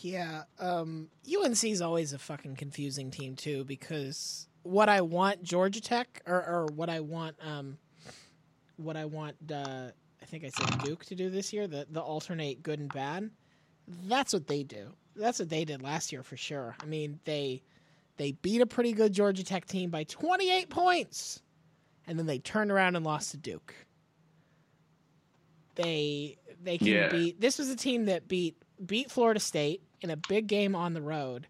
yeah. Um, UNC is always a fucking confusing team too because what I want Georgia Tech or, or what I want um, what I want uh, I think I said Duke to do this year the the alternate good and bad. That's what they do. That's what they did last year for sure. I mean they they beat a pretty good Georgia Tech team by 28 points, and then they turned around and lost to Duke. They they can Yeah. beat. This was a team that beat beat Florida State in a big game on the road,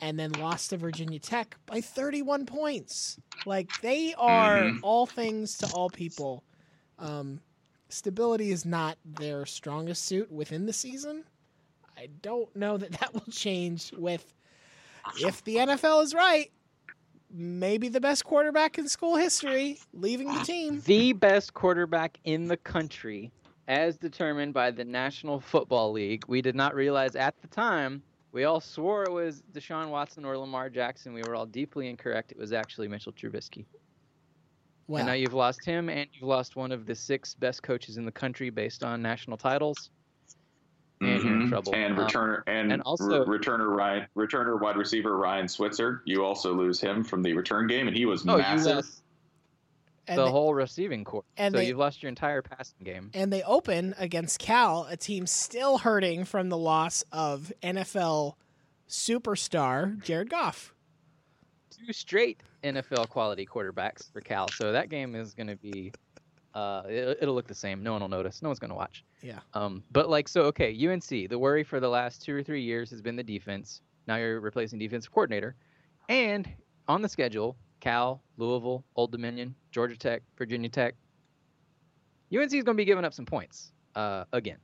and then lost to Virginia Tech by 31 points. Like they are Mhm. all things to all people. Um, stability is not their strongest suit within the season. I don't know that that will change with if the NFL is right. maybe the best quarterback in school history, leaving the ah, team. The best quarterback in the country, as determined by the National Football League. We did not realize at the time. We all swore it was Deshaun Watson or Lamar Jackson. We were all deeply incorrect. It was actually Mitchell Trubisky. Well, And now you've lost him, and you've lost one of the six best coaches in the country based on national titles. And you're in trouble. And Um, returner and, and also- re- returner Ryan returner wide receiver Ryan Switzer. You also lose him from the return game, and he was Oh, massive. lost the they, whole receiving corps. and so they- you've lost your entire passing game. and they open against Cal, a team still hurting from the loss of NFL superstar Jared Goff. Two straight NFL quality quarterbacks for Cal. So that game is going to be, uh, it, it'll look the same. No one will notice. No one's going to watch. Yeah. Um, but like, so okay, UNC. The worry for the last two or three years has been the defense. Now you're replacing defensive coordinator, and on the schedule, Cal, Louisville, Old Dominion, Georgia Tech, Virginia Tech. UNC is going to be giving up some points uh, again.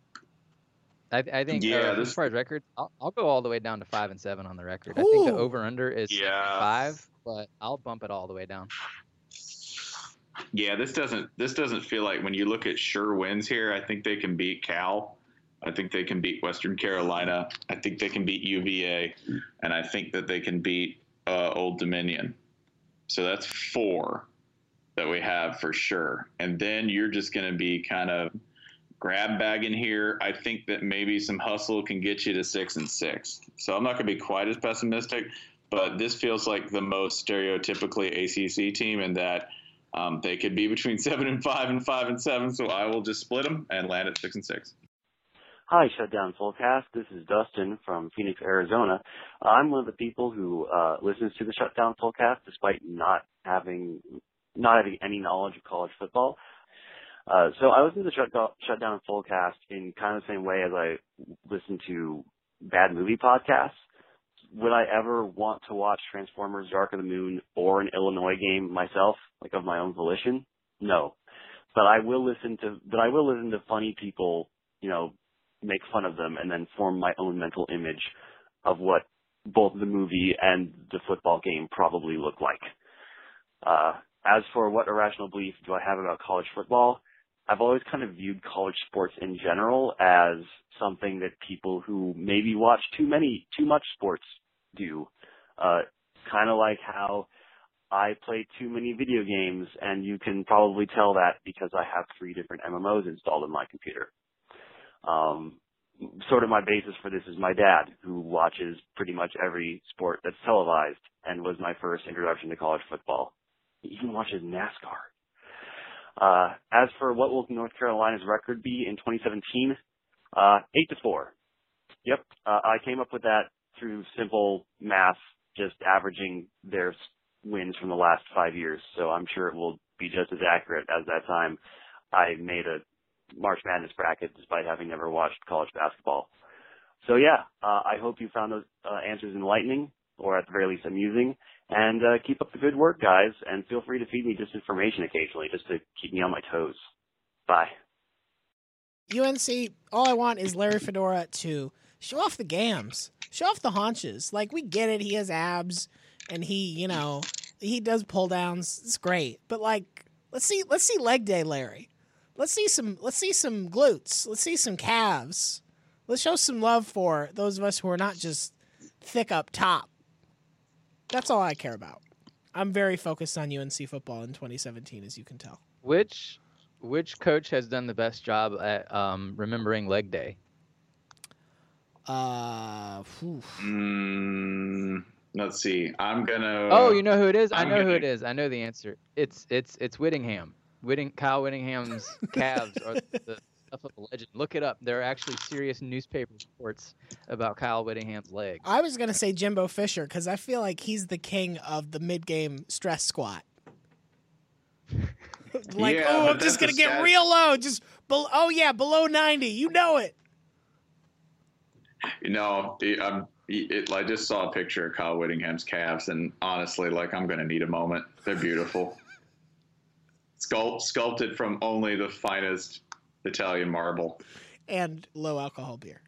I, I think Yeah, uh, this- as far as record, I'll, I'll go all the way down to five and seven on the record. Ooh. I think the over under is Yeah. five, but I'll bump it all the way down. Yeah, this doesn't this doesn't feel like when you look at sure wins here. I think they can beat Cal. I think they can beat Western Carolina. I think they can beat UVA, and I think that they can beat uh, Old Dominion. So that's four that we have for sure. And then you're just going to be kind of grab bagging here. I think that maybe some hustle can get you to six and six. So I'm not going to be quite as pessimistic, but this feels like the most stereotypically ACC team in that um, they could be between seven and five and five and seven. So I will just split them and land at six and six. Hi, Shutdown Fullcast. This is Dustin from Phoenix, Arizona. I'm one of the people who uh, listens to the Shutdown Fullcast despite not having not having any knowledge of college football. Uh, so I listen to the Shutdown, Shutdown Fullcast in kind of the same way as I listen to bad movie podcasts. Would I ever want to watch Transformers: Dark of the Moon or an Illinois game myself, like of my own volition? No. But I will listen to, but I will listen to funny people, you know, make fun of them and then form my own mental image of what both the movie and the football game probably look like. Uh, as for what irrational belief do I have about college football, I've always kind of viewed college sports in general as something that people who maybe watch too many, too much sports do. Uh, kind of like how I play too many video games and you can probably tell that because I have three different MMOs installed in my computer. Um, sort of my basis for this is my dad, who watches pretty much every sport that's televised and was my first introduction to college football. He even watches NASCAR. Uh, as for what will North Carolina's record be in 2017, uh, eight to four. Yep, uh, I came up with that through simple math, just averaging their wins from the last five years. So I'm sure it will be just as accurate as that time I made a March Madness bracket despite having never watched college basketball. So yeah, uh, I hope you found those uh, answers enlightening or at the very least amusing. And uh, keep up the good work, guys. And feel free to feed me disinformation occasionally just to keep me on my toes. Bye. UNC, all I want is Larry Fedora to show off the gams, show off the haunches. Like we get it, he has abs, and he, you know, he does pull downs. It's great, but like, let's see, let's see leg day, Larry. Let's see some, let's see some glutes. Let's see some calves. Let's show some love for those of us who are not just thick up top. That's all I care about. I'm very focused on UNC football in 2017, as you can tell. Which which coach has done the best job at um, remembering leg day? Uh. Mm, let's see. I'm gonna. oh, you know who it is? I I'm know who it gonna- is. I know the answer. It's it's it's Whittingham. Whitting Kyle Whittingham's calves are the stuff of a legend. Look it up. There are actually serious newspaper reports about Kyle Whittingham's legs. I was gonna say Jimbo Fisher because I feel like he's the king of the mid-game stress squat. like, Yeah, oh, I'm just gonna get stat- real low. Just, bel oh yeah, below ninety. You know it. You know, it, um, it, I just saw a picture of Kyle Whittingham's calves, and honestly, like I'm gonna need a moment. They're beautiful. Sculpt, sculpted from only the finest Italian marble. And low alcohol beer.